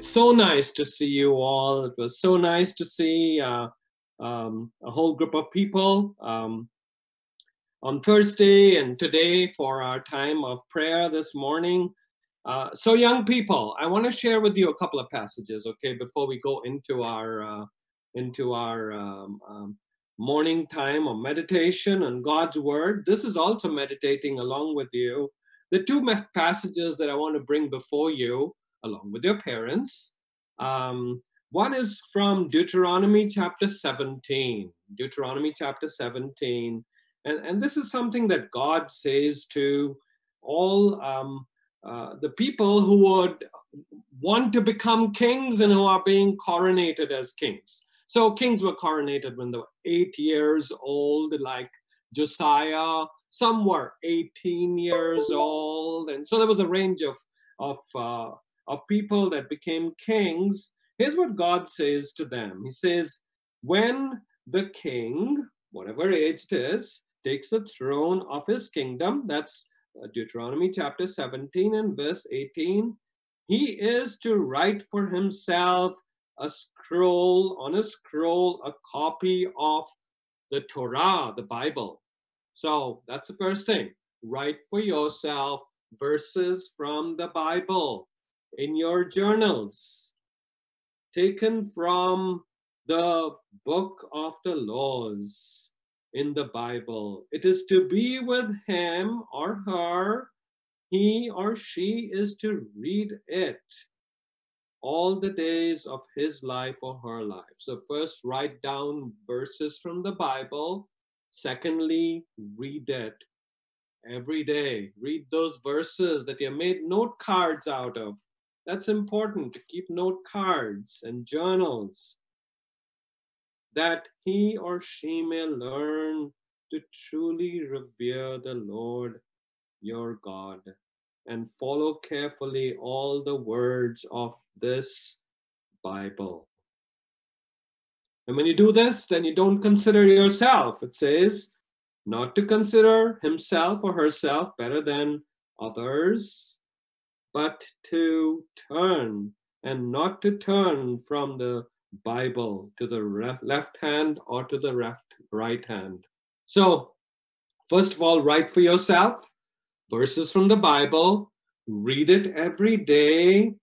It's so nice to see you all. It was so nice to see uh, um, a whole group of people um, on Thursday and today for our time of prayer this morning. Uh, so, young people, I want to share with you a couple of passages, okay, before we go into our uh, into our um, um, morning time of meditation on God's word. This is also meditating along with you. The two passages that I want to bring before you, along with your parents. Um, one is from Deuteronomy chapter 17. Deuteronomy chapter 17. And, and this is something that God says to all um, uh, the people who would want to become kings and who are being coronated as kings. So kings were coronated when they were eight years old, like Josiah. Some were 18 years old. And so there was a range of, of, uh, of people that became kings. Here's what God says to them He says, When the king, whatever age it is, takes the throne of his kingdom, that's uh, Deuteronomy chapter 17 and verse 18, he is to write for himself a scroll, on a scroll, a copy of the Torah, the Bible. So that's the first thing. Write for yourself verses from the Bible in your journals, taken from the book of the laws in the Bible. It is to be with him or her. He or she is to read it all the days of his life or her life. So, first, write down verses from the Bible. Secondly, read it every day. Read those verses that you made note cards out of. That's important to keep note cards and journals that he or she may learn to truly revere the Lord your God and follow carefully all the words of this Bible. And when you do this, then you don't consider yourself. It says, not to consider himself or herself better than others, but to turn and not to turn from the Bible to the left hand or to the right hand. So, first of all, write for yourself verses from the Bible, read it every day,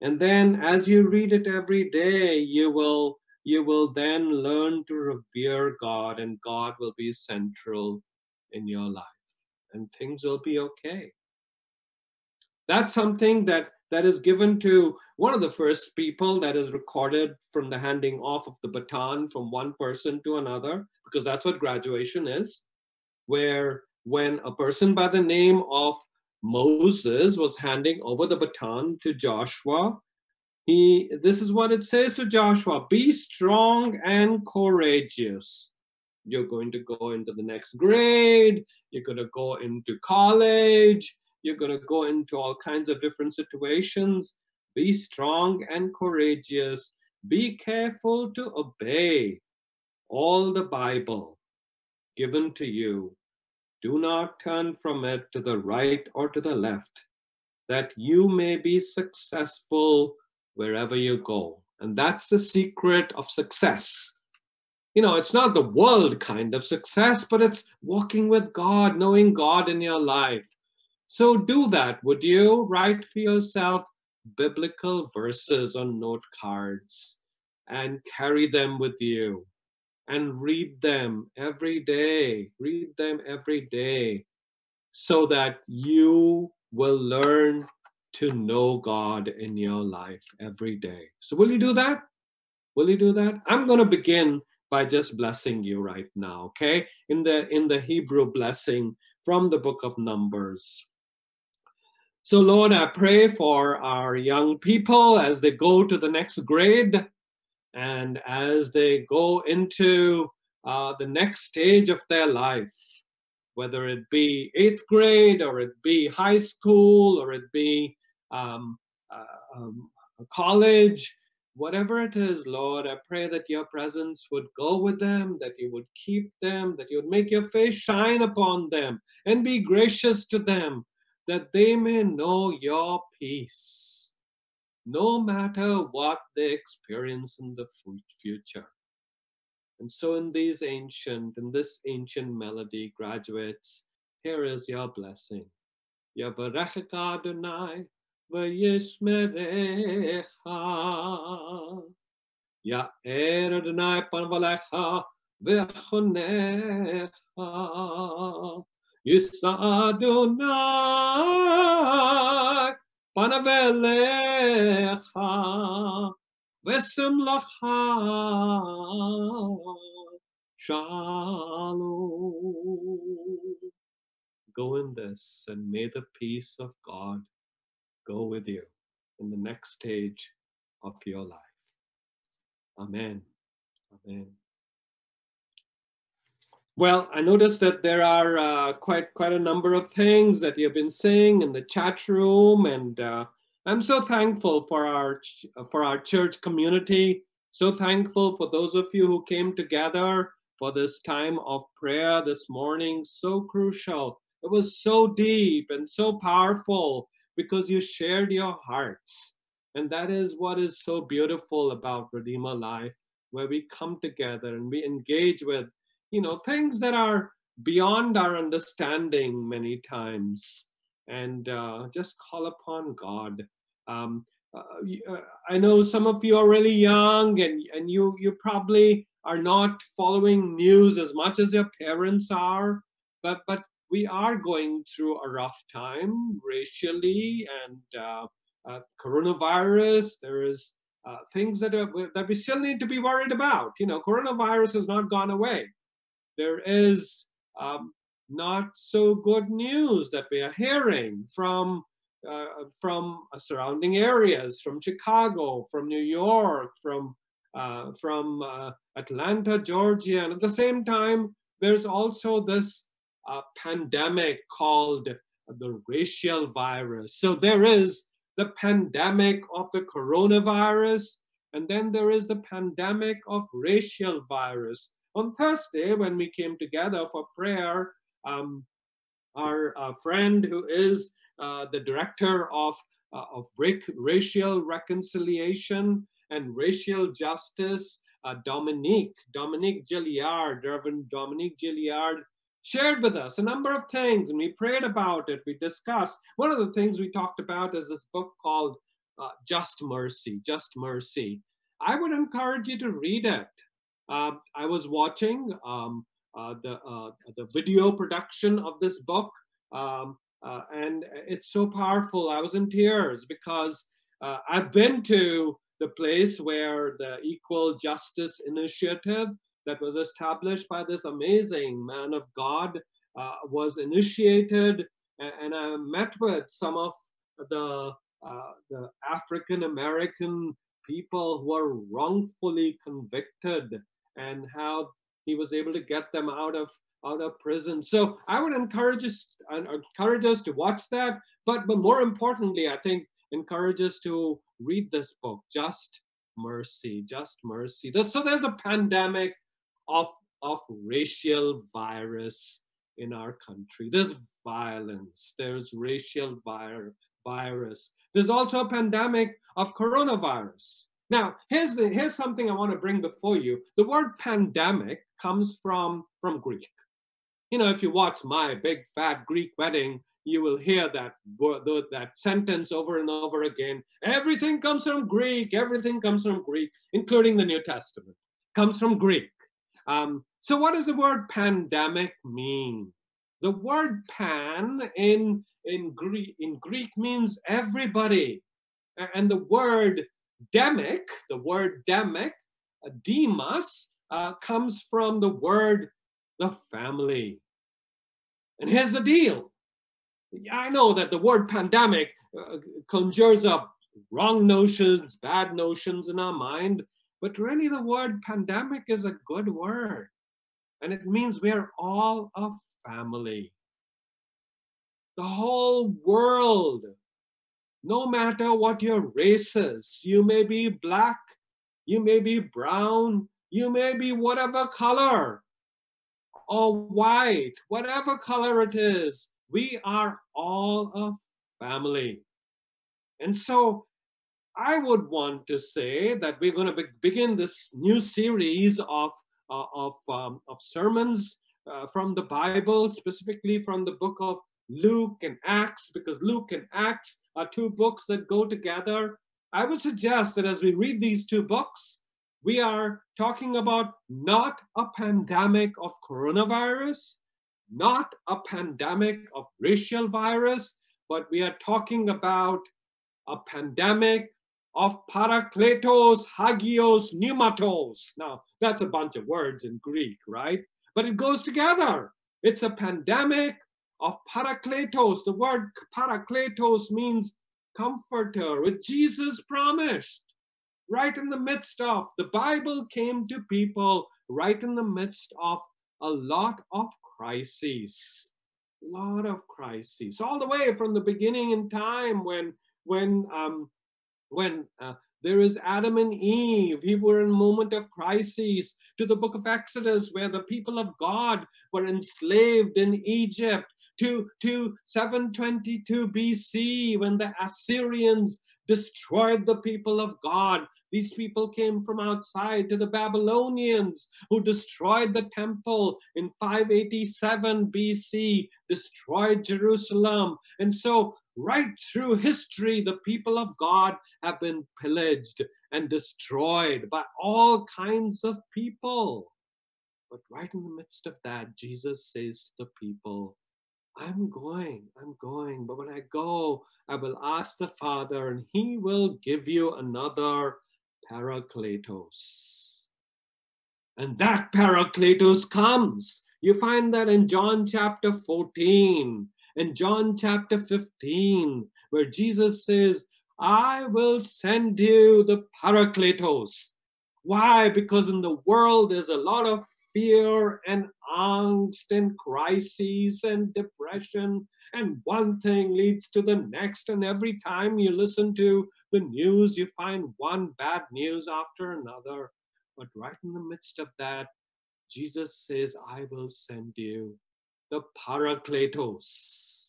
and then as you read it every day, you will you will then learn to revere God and God will be central in your life and things will be okay. That's something that that is given to one of the first people that is recorded from the handing off of the baton from one person to another because that's what graduation is where when a person by the name of Moses was handing over the baton to Joshua, he this is what it says to Joshua, be strong and courageous. You're going to go into the next grade, you're going to go into college, you're going to go into all kinds of different situations. Be strong and courageous. Be careful to obey all the Bible given to you do not turn from it to the right or to the left, that you may be successful wherever you go. And that's the secret of success. You know, it's not the world kind of success, but it's walking with God, knowing God in your life. So do that, would you? Write for yourself biblical verses on note cards and carry them with you and read them every day. Read them every day so that you will learn to know God in your life every day. So, will you do that? Will you do that? I'm going to begin by just blessing you right now, okay? In the in the Hebrew blessing from the book of Numbers. So, Lord, I pray for our young people as they go to the next grade and as they go into uh, the next stage of their life, whether it be eighth grade or it be high school or it be um, uh, um, college, whatever it is, Lord, I pray that your presence would go with them, that you would keep them, that you would make your face shine upon them and be gracious to them, that they may know your peace no matter what they experience in the future. And so in these ancient, in this ancient melody, graduates, here is your blessing. Yavarechaka Adonai, v'yishmerecha. Ya'er Adonai panvalecha, v'chonecha. Yisa Adonai, panavelecha, v'simlacha. Shalom. Go in this, and may the peace of God go with you in the next stage of your life. Amen. Amen. Well, I noticed that there are uh, quite quite a number of things that you've been saying in the chat room, and uh, I'm so thankful for our for our church community. So thankful for those of you who came together for this time of prayer this morning. So crucial. It was so deep and so powerful because you shared your hearts. And that is what is so beautiful about Redeemer Life, where we come together and we engage with, you know, things that are beyond our understanding many times and uh, just call upon God. Um, uh, uh, I know some of you are really young and, and you, you probably are not following news as much as your parents are, but, but we are going through a rough time racially and uh, uh, coronavirus. There is uh, things that are, that we still need to be worried about. You know, coronavirus has not gone away. There is um, not so good news that we are hearing from uh, from surrounding areas, from Chicago, from New York, from uh, from uh, Atlanta, Georgia, and at the same time, there's also this uh, pandemic called the racial virus. So there is the pandemic of the coronavirus, and then there is the pandemic of racial virus. On Thursday, when we came together for prayer, um, our uh, friend who is uh, the director of, uh, of racial reconciliation and racial justice, uh, Dominique, Dominique Gilliard, Reverend Dominique Gilliard, shared with us a number of things and we prayed about it. We discussed. One of the things we talked about is this book called uh, Just Mercy, Just Mercy. I would encourage you to read it. Uh, I was watching um, uh, the, uh, the video production of this book um, and it's so powerful. I was in tears because I've been to the place where the Equal Justice Initiative that was established by this amazing man of God uh, was initiated, and, I met with some of the uh, the African American people who were wrongfully convicted, and how he was able to get them out of out of prison. So I would encourage us encourage us to watch that, but but more importantly, I think encourage us to read this book, Just Mercy, Just Mercy. So there's a pandemic of, of racial virus in our country. There's violence, there's racial vir virus. There's also a pandemic of coronavirus. Now, here's, the, here's something I want to bring before you. The word pandemic comes from, from Greek. You know, if you watch my big fat Greek wedding, you will hear that word, that sentence over and over again. Everything comes from Greek. Everything comes from Greek, including the New Testament. Comes from Greek. Um, so what does the word pandemic mean? The word pan in, in, Greek, in Greek means everybody. And the word demic, the word demic, uh, demos, uh, comes from the word the family. And here's the deal. I know that the word pandemic uh, conjures up wrong notions, bad notions in our mind, but really, the word pandemic is a good word. And it means we are all a family. The whole world, no matter what your race is, you may be black, you may be brown, you may be whatever color, or white, whatever color it is, we are all a family. And so I would want to say that we're going to be begin this new series of, uh, of, um, of sermons uh, from the Bible, specifically from the book of Luke and Acts, because Luke and Acts are two books that go together. I would suggest that as we read these two books, we are talking about not a pandemic of coronavirus, not a pandemic of racial virus, but we are talking about a pandemic of parakletos, hagios, pneumatos. Now, that's a bunch of words in Greek, right? But it goes together. It's a pandemic of parakletos. The word parakletos means comforter, which Jesus promised right in the midst of. The Bible came to people right in the midst of a lot of crises. A lot of crises, all the way from the beginning in time when when um, when uh, there is Adam and Eve, we were in a moment of crisis, to the book of Exodus, where the people of God were enslaved in Egypt, to, to 722 BC, when the Assyrians destroyed the people of God. These people came from outside to the Babylonians who destroyed the temple in 587 BC, destroyed Jerusalem. And so, right through history, the people of God have been pillaged and destroyed by all kinds of people. But right in the midst of that, Jesus says to the people, I'm going, I'm going. But when I go, I will ask the Father, and He will give you another Parakletos. And that Parakletos comes. You find that in John chapter 14 and John chapter 15, where Jesus says, I will send you the Parakletos. Why? Because in the world there's a lot of fear and angst and crises and depression. And one thing leads to the next. And every time you listen to the news, you find one bad news after another. But right in the midst of that, Jesus says, I will send you the Parakletos.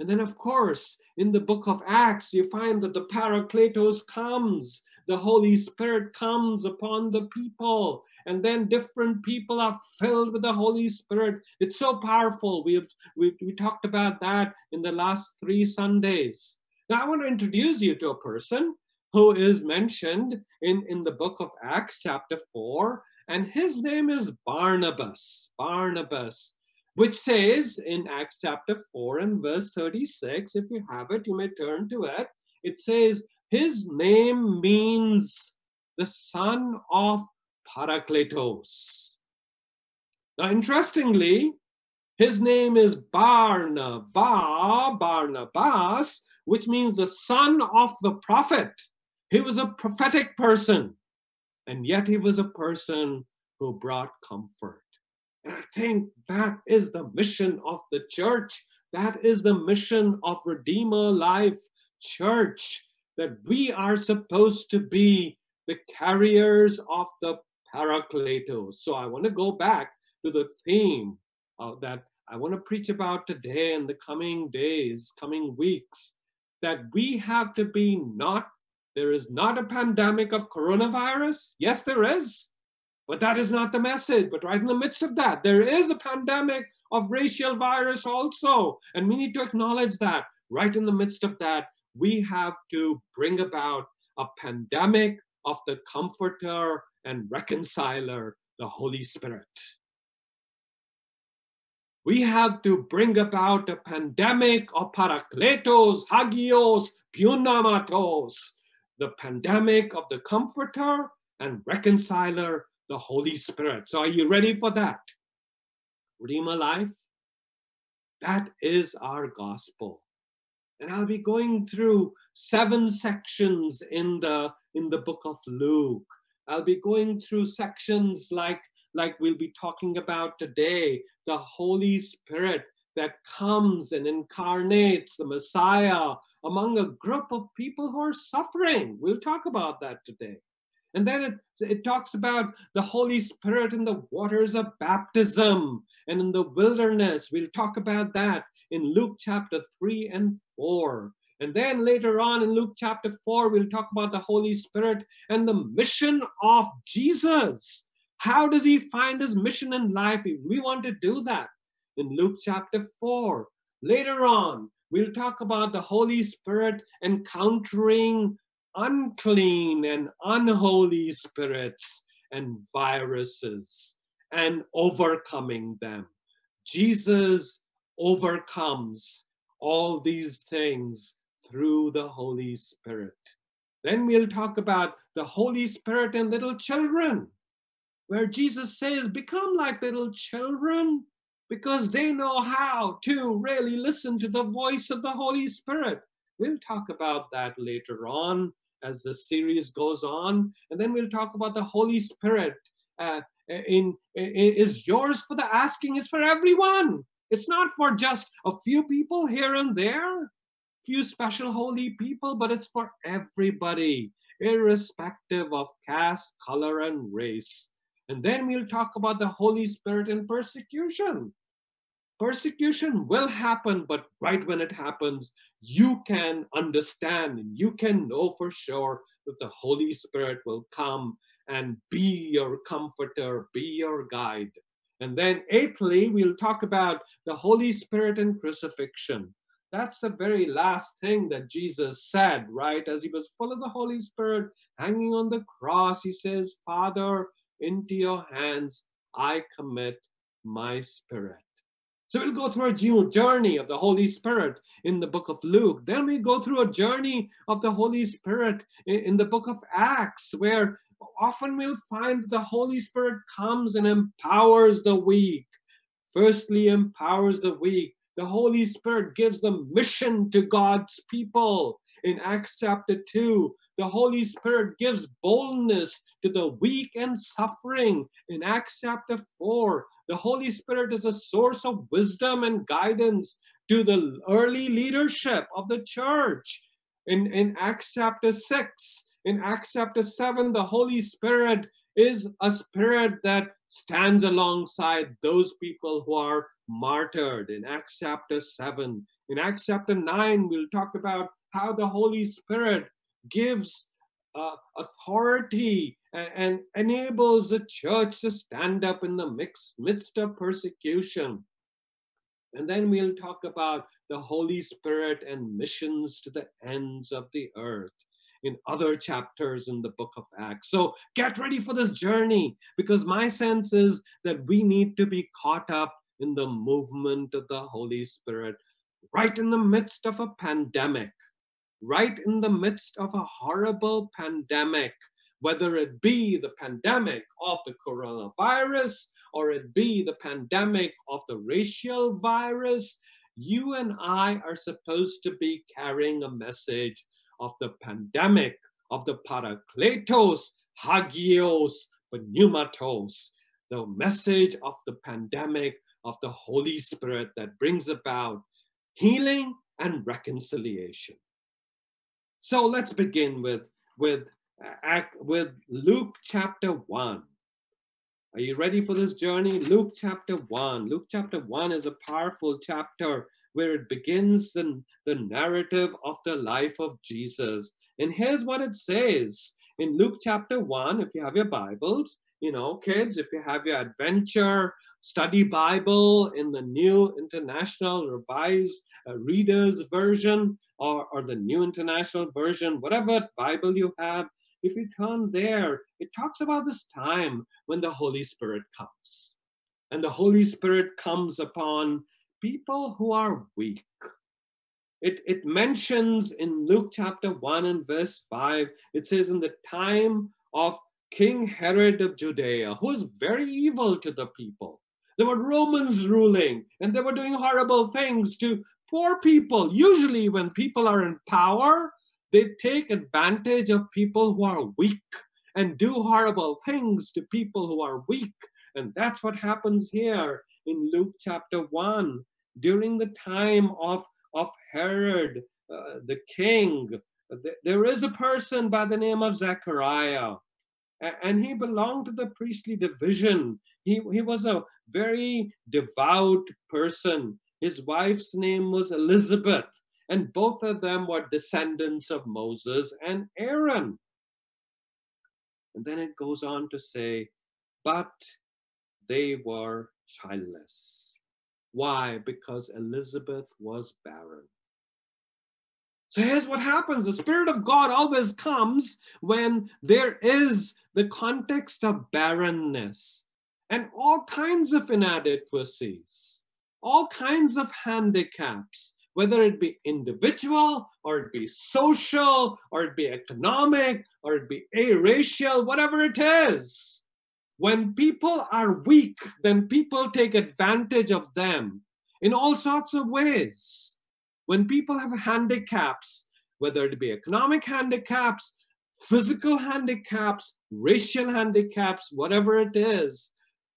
And then, of course, in the book of Acts, you find that the Parakletos comes the Holy Spirit comes upon the people, and then different people are filled with the Holy Spirit. It's so powerful. We've, we we talked about that in the last three Sundays. Now, I want to introduce you to a person who is mentioned in, in the book of Acts, chapter 4, and his name is Barnabas. Barnabas which says in Acts chapter 4 and verse 36, if you have it, you may turn to it. It says, his name means the son of Parakletos. Now, interestingly, his name is Barnabas, Barnabas, which means the son of the prophet. He was a prophetic person, and yet he was a person who brought comfort. And I think that is the mission of the church. That is the mission of Redeemer Life Church that we are supposed to be the carriers of the Parakletos. So I want to go back to the theme of that I want to preach about today and the coming days, coming weeks, that we have to be not, there is not a pandemic of coronavirus. Yes, there is, but that is not the message. But right in the midst of that, there is a pandemic of racial virus also. And we need to acknowledge that right in the midst of that, we have to bring about a pandemic of the comforter and reconciler, the Holy Spirit. We have to bring about a pandemic of parakletos, hagios, pneumatos, the pandemic of the comforter and reconciler, the Holy Spirit. So are you ready for that? Redeemer life? That is our gospel and I'll be going through seven sections in the in the book of Luke. I'll be going through sections like like we'll be talking about today, the Holy Spirit that comes and incarnates the Messiah among a group of people who are suffering. We'll talk about that today. And then it, it talks about the Holy Spirit in the waters of baptism and in the wilderness. We'll talk about that in Luke chapter 3 and 4. And then later on in Luke chapter 4, we'll talk about the Holy Spirit and the mission of Jesus. How does he find his mission in life? We want to do that in Luke chapter 4. Later on, we'll talk about the Holy Spirit encountering unclean and unholy spirits and viruses and overcoming them. Jesus overcomes all these things through the Holy Spirit. Then we'll talk about the Holy Spirit and little children, where Jesus says, Become like little children because they know how to really listen to the voice of the Holy Spirit. We'll talk about that later on as the series goes on. And then we'll talk about the Holy Spirit. Uh, in, in, is yours for the asking, is for everyone. It's not for just a few people here and there, few special holy people, but it's for everybody, irrespective of caste, color, and race. And then we'll talk about the Holy Spirit in persecution. Persecution will happen, but right when it happens, you can understand and you can know for sure that the Holy Spirit will come and be your comforter, be your guide. And then, eighthly, we'll talk about the Holy Spirit and crucifixion. That's the very last thing that Jesus said, right? As he was full of the Holy Spirit, hanging on the cross, he says, Father, into your hands I commit my spirit. So we'll go through a journey of the Holy Spirit in the book of Luke. Then we go through a journey of the Holy Spirit in the book of Acts, where often we'll find the Holy Spirit comes and empowers the weak. Firstly, empowers the weak. The Holy Spirit gives the mission to God's people. In Acts chapter 2, the Holy Spirit gives boldness to the weak and suffering. In Acts chapter 4, the Holy Spirit is a source of wisdom and guidance to the early leadership of the church. In, in Acts chapter 6, in Acts chapter 7, the Holy Spirit is a spirit that stands alongside those people who are martyred in Acts chapter 7. In Acts chapter 9, we'll talk about how the Holy Spirit gives uh, authority and, and, enables the church to stand up in the mix, midst of persecution. And then we'll talk about the Holy Spirit and missions to the ends of the earth in other chapters in the book of Acts. So get ready for this journey because my sense is that we need to be caught up in the movement of the Holy Spirit right in the midst of a pandemic, right in the midst of a horrible pandemic, whether it be the pandemic of the coronavirus or it be the pandemic of the racial virus. You and I are supposed to be carrying a message of the pandemic, of the parakletos, hagios, pneumatos, the message of the pandemic of the Holy Spirit that brings about healing and reconciliation. So let's begin with, with, with Luke chapter 1. Are you ready for this journey? Luke chapter 1. Luke chapter 1 is a powerful chapter where it begins the, the narrative of the life of Jesus. And here's what it says in Luke chapter 1, if you have your Bibles, you know, kids, if you have your adventure study Bible in the New International Revised uh, Reader's Version or, or the New International Version, whatever Bible you have, if you turn there, it talks about this time when the Holy Spirit comes. And the Holy Spirit comes upon people who are weak. It, it mentions in Luke chapter 1 and verse 5, it says, In the time of King Herod of Judea, who was very evil to the people. There were Romans ruling, and they were doing horrible things to poor people. Usually, when people are in power, they take advantage of people who are weak and do horrible things to people who are weak. And that's what happens here in Luke chapter 1. During the time of, of Herod, uh, the king, there is a person by the name of Zechariah, and he belonged to the priestly division. He, he was a very devout person. His wife's name was Elizabeth, and both of them were descendants of Moses and Aaron. And then it goes on to say, but they were childless. Why? Because Elizabeth was barren. So here's what happens the Spirit of God always comes when there is the context of barrenness and all kinds of inadequacies, all kinds of handicaps, whether it be individual or it be social or it be economic or it be a racial, whatever it is. When people are weak, then people take advantage of them in all sorts of ways when people have handicaps, whether it be economic handicaps, physical handicaps, racial handicaps, whatever it is,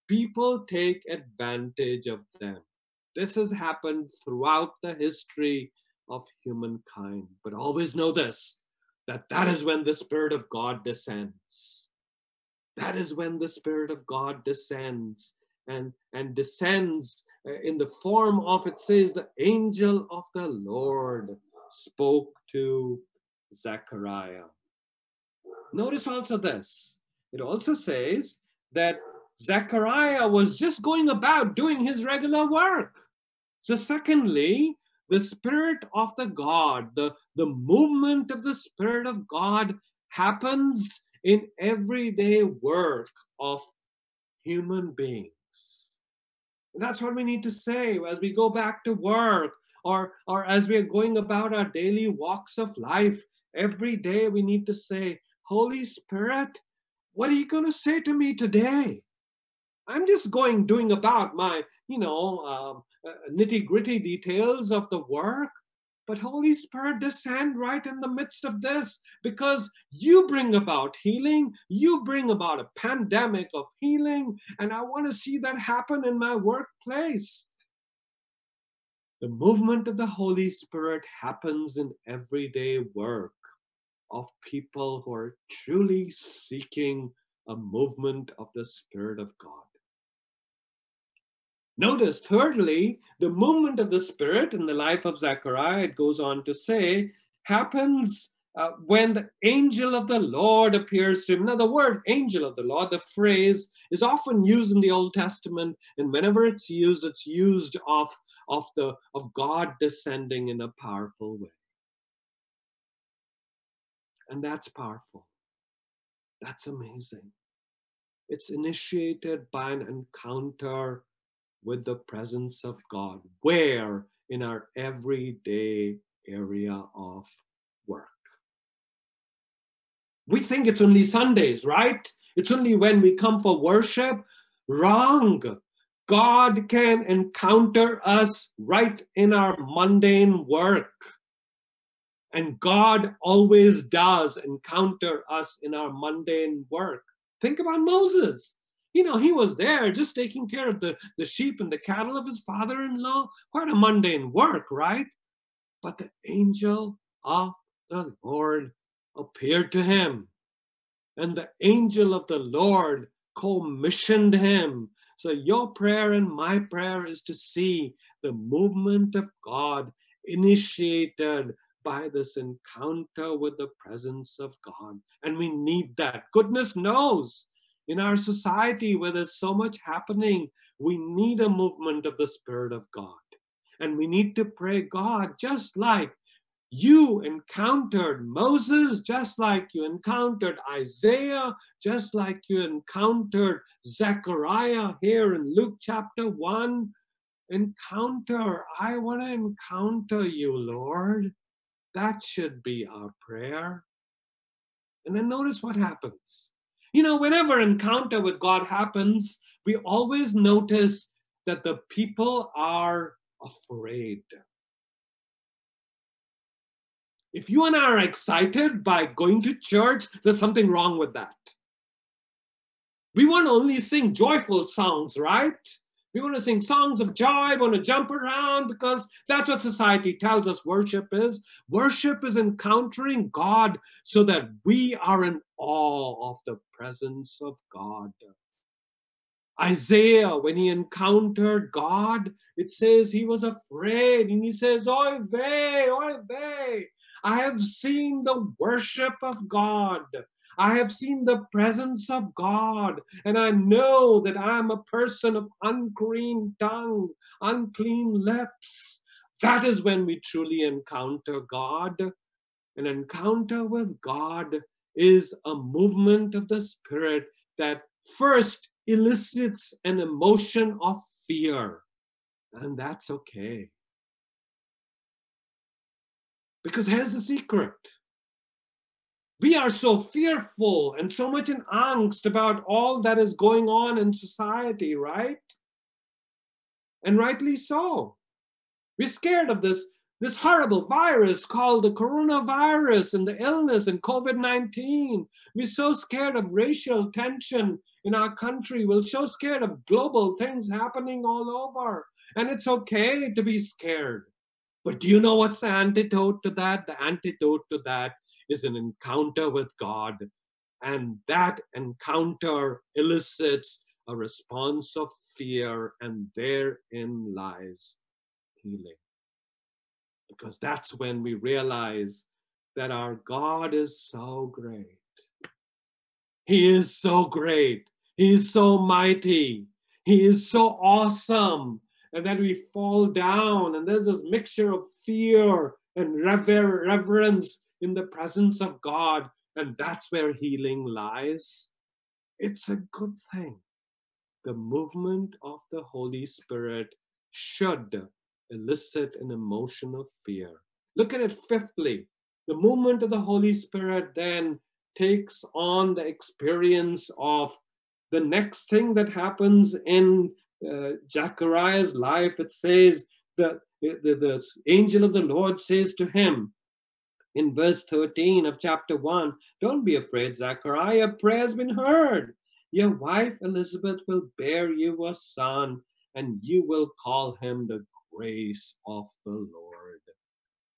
people take advantage of them. This has happened throughout the history of humankind. But always know this that that is when the Spirit of God descends. That is when the Spirit of God descends and, and descends uh, in the form of, it says, the angel of the Lord spoke to Zechariah. Notice also this. It also says that Zechariah was just going about doing his regular work. So, secondly, the Spirit of the God, the, the movement of the Spirit of God happens in everyday work of human beings. And that's what we need to say as we go back to work or, or as we are going about our daily walks of life. Every day we need to say, Holy Spirit, what are you going to say to me today? I'm just going doing about my, you know, um, uh, nitty gritty details of the work. But Holy Spirit, descend right in the midst of this because you bring about healing. You bring about a pandemic of healing. And I want to see that happen in my workplace. The movement of the Holy Spirit happens in everyday work of people who are truly seeking a movement of the Spirit of God. Notice, thirdly, the movement of the Spirit in the life of Zechariah, it goes on to say, happens uh, when the angel of the Lord appears to him. Now, the word angel of the Lord, the phrase, is often used in the Old Testament, and whenever it's used, it's used of, of, the, of God descending in a powerful way. And that's powerful. That's amazing. It's initiated by an encounter with the presence of God. Where? In our everyday area of work. We think it's only Sundays, right? It's only when we come for worship. Wrong. God can encounter us right in our mundane work. And God always does encounter us in our mundane work. Think about Moses. You know, he was there just taking care of the, the sheep and the cattle of his father in law. Quite a mundane work, right? But the angel of the Lord appeared to him. And the angel of the Lord commissioned him. So, your prayer and my prayer is to see the movement of God initiated by this encounter with the presence of God. And we need that. Goodness knows in our society where there's so much happening, we need a movement of the Spirit of God. And we need to pray, God, just like you encountered Moses, just like you encountered Isaiah, just like you encountered Zechariah here in Luke chapter 1. Encounter, I want to encounter you, Lord. That should be our prayer. And then notice what happens. You know, whenever encounter with God happens, we always notice that the people are afraid. If you and I are excited by going to church, there's something wrong with that. We want to only sing joyful songs, right? We want to sing songs of joy, we want to jump around because that's what society tells us worship is. Worship is encountering God so that we are in awe of the presence of God. Isaiah, when he encountered God, it says he was afraid and he says, Oy vey, oy vey. I have seen the worship of God. I have seen the presence of God, and I know that I'm a person of unclean tongue, unclean lips. That is when we truly encounter God. An encounter with God is a movement of the Spirit that first elicits an emotion of fear. And that's okay. Because here's the secret we are so fearful and so much in angst about all that is going on in society, right? And rightly so. We're scared of this, this horrible virus called the coronavirus and the illness and COVID 19. We're so scared of racial tension in our country. We're so scared of global things happening all over. And it's okay to be scared. But do you know what's the antidote to that? The antidote to that is an encounter with God. And that encounter elicits a response of fear, and therein lies healing. Because that's when we realize that our God is so great. He is so great. He is so mighty. He is so awesome. And then we fall down, and there's this mixture of fear and rever- reverence in the presence of God, and that's where healing lies. It's a good thing. The movement of the Holy Spirit should elicit an emotion of fear. Look at it fifthly. The movement of the Holy Spirit then takes on the experience of the next thing that happens in uh, Zechariah's life. It says that the, the angel of the Lord says to him, in verse 13 of chapter 1 Don't be afraid, Zechariah, prayer has been heard. Your wife Elizabeth will bear you a son, and you will call him the grace of the Lord.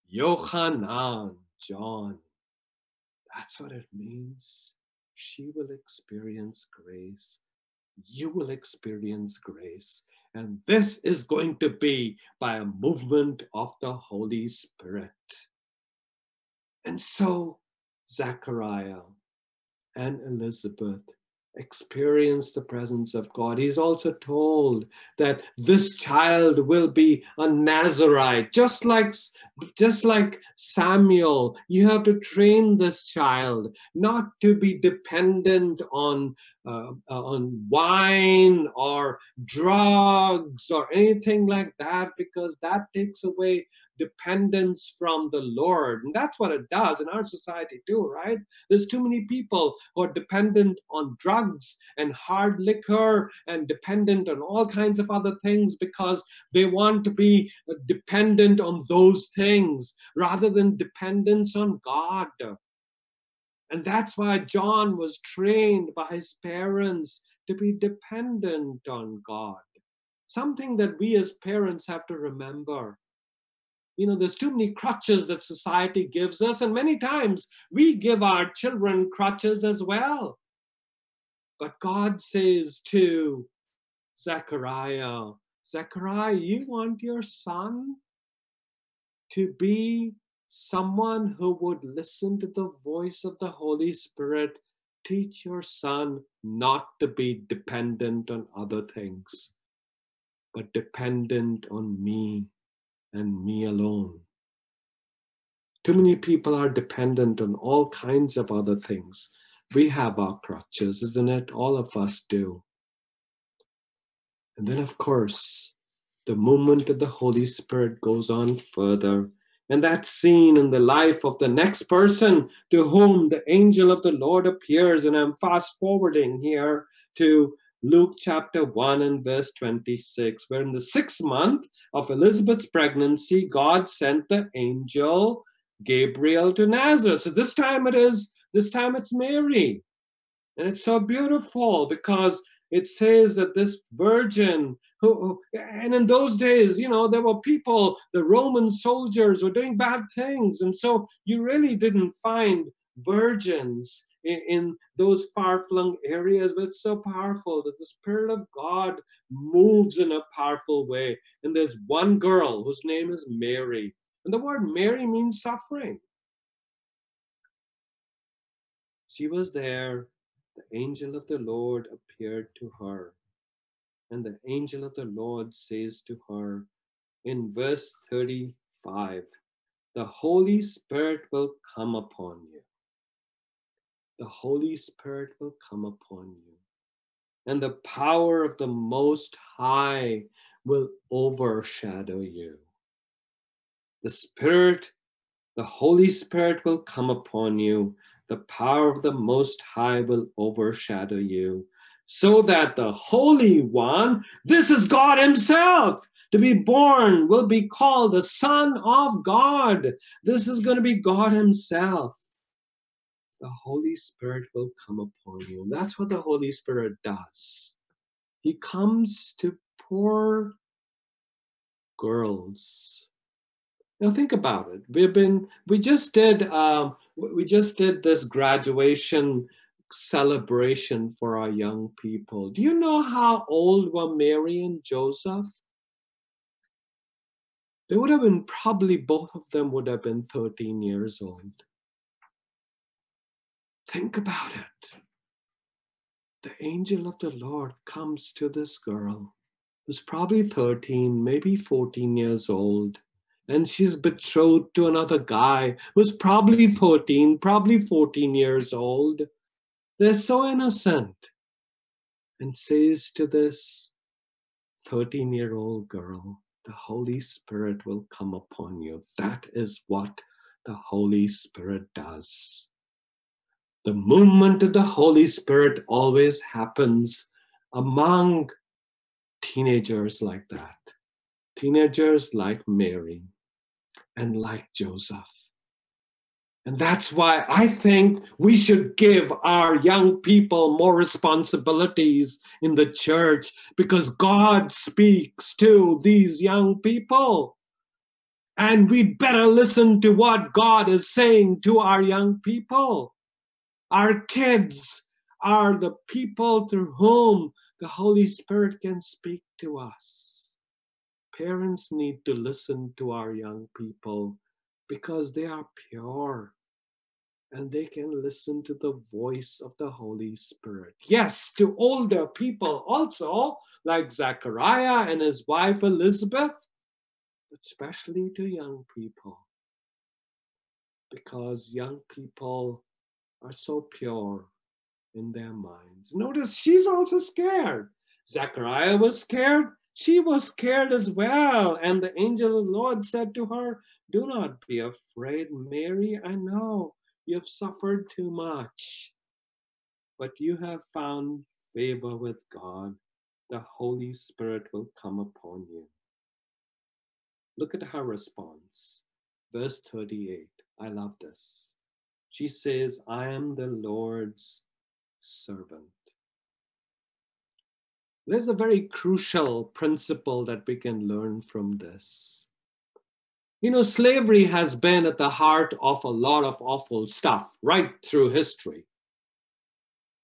Yohanan, John. That's what it means. She will experience grace. You will experience grace. And this is going to be by a movement of the Holy Spirit. And so Zechariah and Elizabeth experience the presence of God. He's also told that this child will be a Nazarite, just like just like Samuel. You have to train this child not to be dependent on uh, uh on wine or drugs or anything like that, because that takes away dependence from the Lord. And that's what it does in our society too, right? There's too many people who are dependent on drugs and hard liquor and dependent on all kinds of other things because they want to be dependent on those things rather than dependence on God. And that's why John was trained by his parents to be dependent on God. Something that we as parents have to remember you know there's too many crutches that society gives us and many times we give our children crutches as well but god says to zechariah zechariah you want your son to be someone who would listen to the voice of the holy spirit teach your son not to be dependent on other things but dependent on me and me alone. Too many people are dependent on all kinds of other things. We have our crutches, isn't it? All of us do. And then, of course, the movement of the Holy Spirit goes on further. And that's seen in the life of the next person to whom the angel of the Lord appears. And I'm fast forwarding here to Luke chapter 1 and verse 26, where in the sixth month of Elizabeth's pregnancy, God sent the angel Gabriel to Nazareth. So this time it is, this time it's Mary. And it's so beautiful because it says that this virgin who, and in those days, you know, there were people, the Roman soldiers were doing bad things. And so you really didn't find virgins in, in those far flung areas, but it's so powerful that the Spirit of God moves in a powerful way. And there's one girl whose name is Mary. And the word Mary means suffering. She was there. The angel of the Lord appeared to her. And the angel of the Lord says to her in verse 35 the Holy Spirit will come upon you. The Holy Spirit will come upon you. And the power of the Most High will overshadow you. The Spirit, the Holy Spirit will come upon you. The power of the Most High will overshadow you. So that the Holy One, this is God Himself, to be born will be called the Son of God. This is going to be God Himself. The Holy Spirit will come upon you. And that's what the Holy Spirit does. He comes to poor girls. Now think about it. We've been, we just did, um, we just did this graduation celebration for our young people. Do you know how old were Mary and Joseph? They would have been probably both of them would have been 13 years old. Think about it. The angel of the Lord comes to this girl who's probably 13, maybe 14 years old, and she's betrothed to another guy who's probably 13, probably 14 years old. They're so innocent. And says to this 13 year old girl, the Holy Spirit will come upon you. That is what the Holy Spirit does. The movement of the Holy Spirit always happens among teenagers like that, teenagers like Mary and like Joseph. And that's why I think we should give our young people more responsibilities in the church because God speaks to these young people. And we'd better listen to what God is saying to our young people. Our kids are the people through whom the Holy Spirit can speak to us. Parents need to listen to our young people because they are pure and they can listen to the voice of the Holy Spirit. Yes, to older people also, like Zachariah and his wife Elizabeth, especially to young people. Because young people are so pure in their minds. Notice she's also scared. Zachariah was scared. She was scared as well. And the angel of the Lord said to her, Do not be afraid, Mary. I know You've suffered too much, but you have found favor with God. The Holy Spirit will come upon you. Look at her response. Verse 38. I love this. She says, I am the Lord's servant. There's a very crucial principle that we can learn from this. You know, slavery has been at the heart of a lot of awful stuff right through history.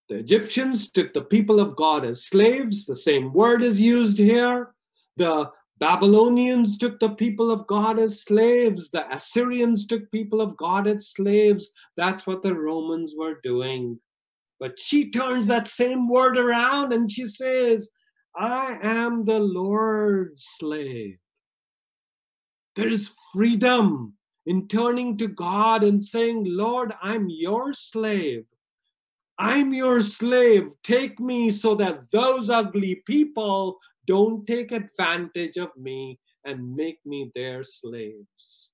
The Egyptians took the people of God as slaves, the same word is used here. The Babylonians took the people of God as slaves. The Assyrians took people of God as slaves. That's what the Romans were doing. But she turns that same word around and she says, I am the Lord's slave. There is freedom in turning to God and saying, Lord, I'm your slave. I'm your slave. Take me so that those ugly people don't take advantage of me and make me their slaves.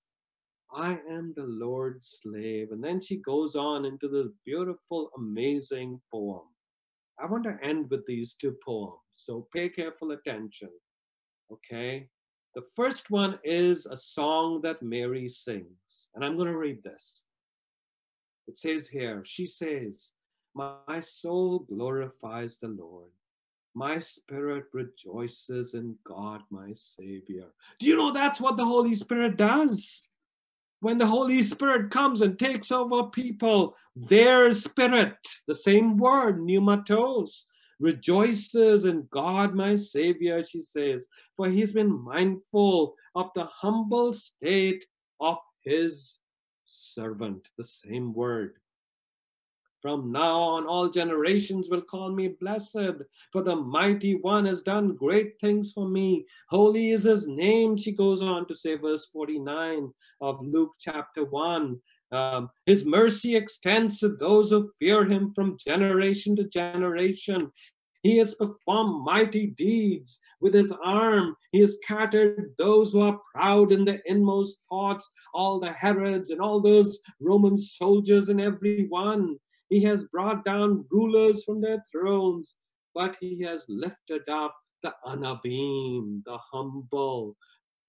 I am the Lord's slave. And then she goes on into this beautiful, amazing poem. I want to end with these two poems, so pay careful attention. Okay? The first one is a song that Mary sings. And I'm going to read this. It says here, she says, My soul glorifies the Lord. My spirit rejoices in God, my Savior. Do you know that's what the Holy Spirit does? when the Holy Spirit comes and takes over people, their spirit, the same word, pneumatos, rejoices in God, my Savior, she says, for he's been mindful of the humble state of his servant, the same word. From now on, all generations will call me blessed, for the mighty one has done great things for me. Holy is his name, she goes on to say, verse 49 of Luke chapter 1. Um, his mercy extends to those who fear him from generation to generation. He has performed mighty deeds with his arm. He has scattered those who are proud in their inmost thoughts, all the Herods and all those Roman soldiers and every one. He has brought down rulers from their thrones, but he has lifted up the anavim, the humble.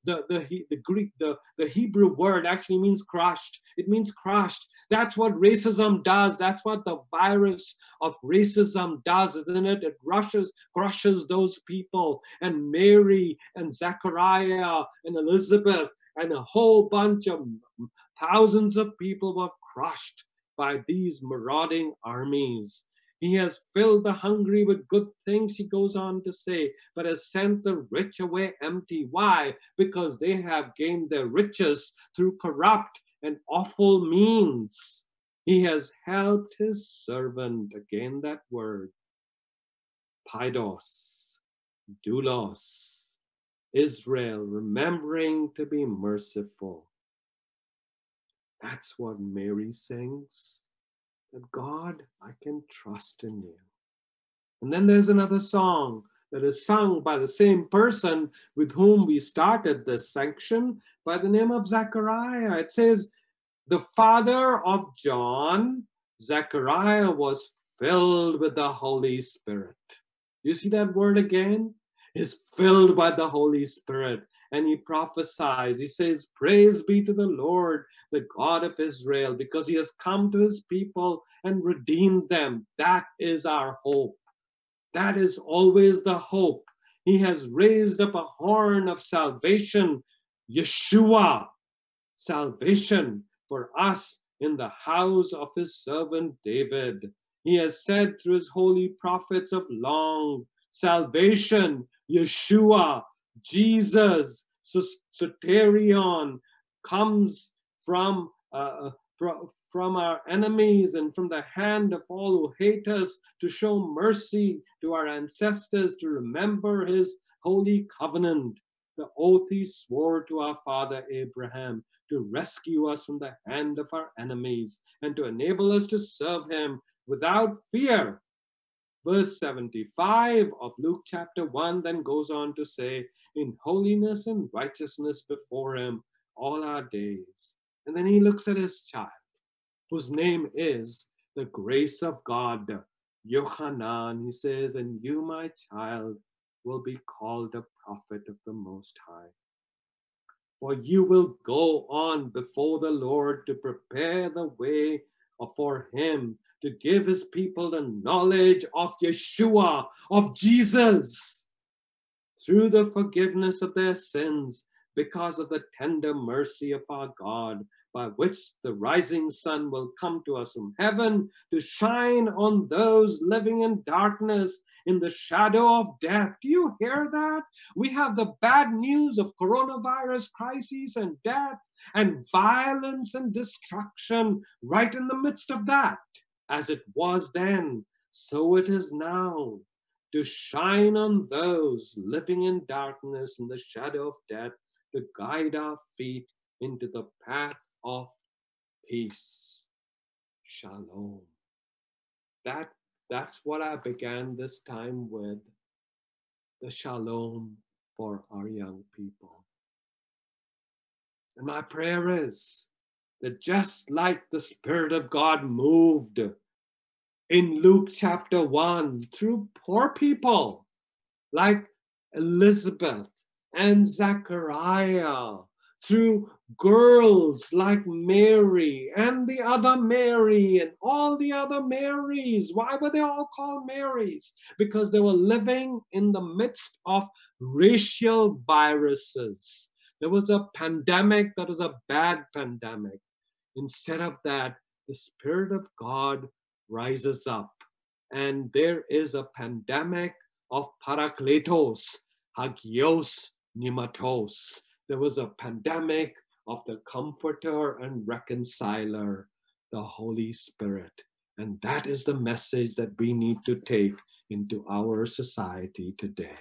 The, the, the Greek, the, the Hebrew word actually means crushed. It means crushed. That's what racism does. That's what the virus of racism does, isn't it? It rushes, crushes those people. And Mary and Zechariah and Elizabeth and a whole bunch of thousands of people were crushed by these marauding armies. He has filled the hungry with good things, he goes on to say, but has sent the rich away empty. Why? Because they have gained their riches through corrupt and awful means. He has helped his servant, again that word, Paidos, Doulos, Israel, remembering to be merciful. That's what Mary sings. That God, I can trust in you. And then there's another song that is sung by the same person with whom we started this section by the name of Zechariah. It says, The father of John, Zechariah, was filled with the Holy Spirit. You see that word again? Is filled by the Holy Spirit and he prophesies. He says, Praise be to the Lord, the God of Israel, because he has come to his people and redeemed them. That is our hope. That is always the hope. He has raised up a horn of salvation, Yeshua, salvation for us in the house of his servant David. He has said through his holy prophets of long, salvation, Yeshua, Jesus, soterion, comes from, uh, from, from our enemies and from the hand of all who hate us to show mercy to our ancestors, to remember his holy covenant, the oath he swore to our father Abraham, to rescue us from the hand of our enemies and to enable us to serve him without fear Verse 75 of Luke chapter 1 then goes on to say, In holiness and righteousness before him all our days. And then he looks at his child, whose name is the grace of God. Yohanan, he says, and you, my child, will be called a prophet of the Most High. For you will go on before the Lord to prepare the way for him to give his people the knowledge of Yeshua, of Jesus, through the forgiveness of their sins, because of the tender mercy of our God, by which the rising sun will come to us from heaven to shine on those living in darkness in the shadow of death. Do you hear that? We have the bad news of coronavirus crises and death and violence and destruction right in the midst of that as it was then, so it is now, to shine on those living in darkness and the shadow of death, to guide our feet into the path of peace. Shalom. That, that's what I began this time with the shalom for our young people. And my prayer is that just like the Spirit of God moved in Luke chapter 1 through poor people like Elizabeth and Zechariah, through girls like Mary and the other Mary and all the other Marys. Why were they all called Marys? Because they were living in the midst of racial viruses There was a pandemic that was a bad pandemic. Instead of that, the Spirit of God rises up. And there is a pandemic of parakletos, hagios, pneumatos. There was a pandemic of the comforter and reconciler, the Holy Spirit. And that is the message that we need to take into our society today.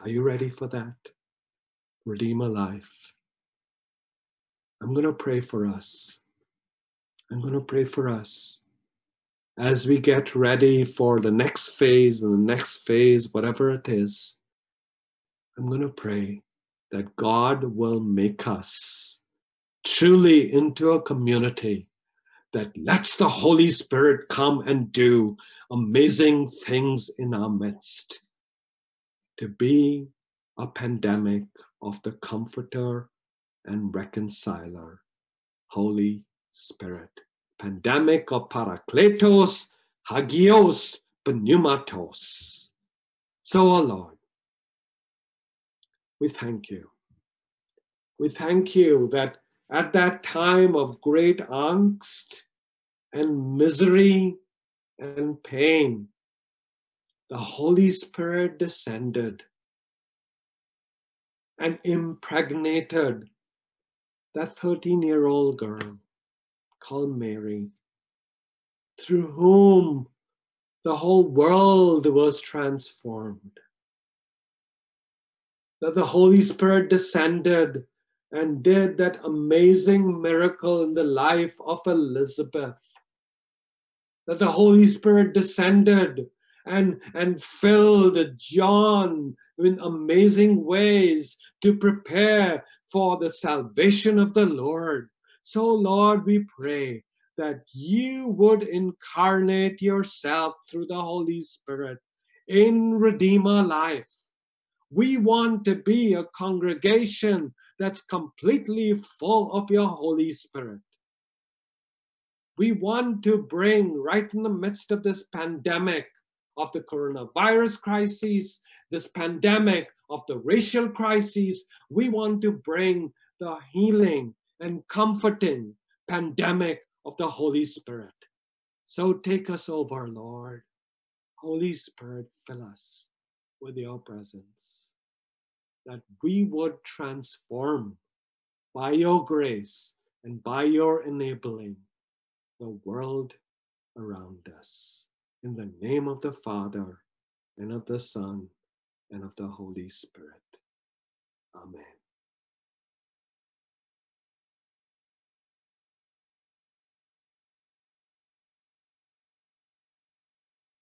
Are you ready for that? Redeemer Life. I'm going to pray for us. I'm going to pray for us as we get ready for the next phase and the next phase, whatever it is. I'm going to pray that God will make us truly into a community that lets the Holy Spirit come and do amazing things in our midst. To be a pandemic of the Comforter and Reconciler, Holy Spirit. Pandemic of Parakletos, Hagios, Pneumatos. So, O oh Lord, we thank you. We thank you that at that time of great angst and misery and pain, the Holy Spirit descended and impregnated that 13 year old girl called Mary, through whom the whole world was transformed. That the Holy Spirit descended and did that amazing miracle in the life of Elizabeth. That the Holy Spirit descended and, and filled John in amazing ways to prepare for the salvation of the Lord. So, Lord, we pray that you would incarnate yourself through the Holy Spirit in Redeemer life. We want to be a congregation that's completely full of your Holy Spirit. We want to bring, right in the midst of this pandemic of the coronavirus crisis, this pandemic of the racial crisis, we want to bring the healing and comforting pandemic of the Holy Spirit. So take us over, Lord. Holy Spirit, fill us with your presence, that we would transform by your grace and by your enabling the world around us. In the name of the Father, and of the Son, and of the Holy Spirit. Amen.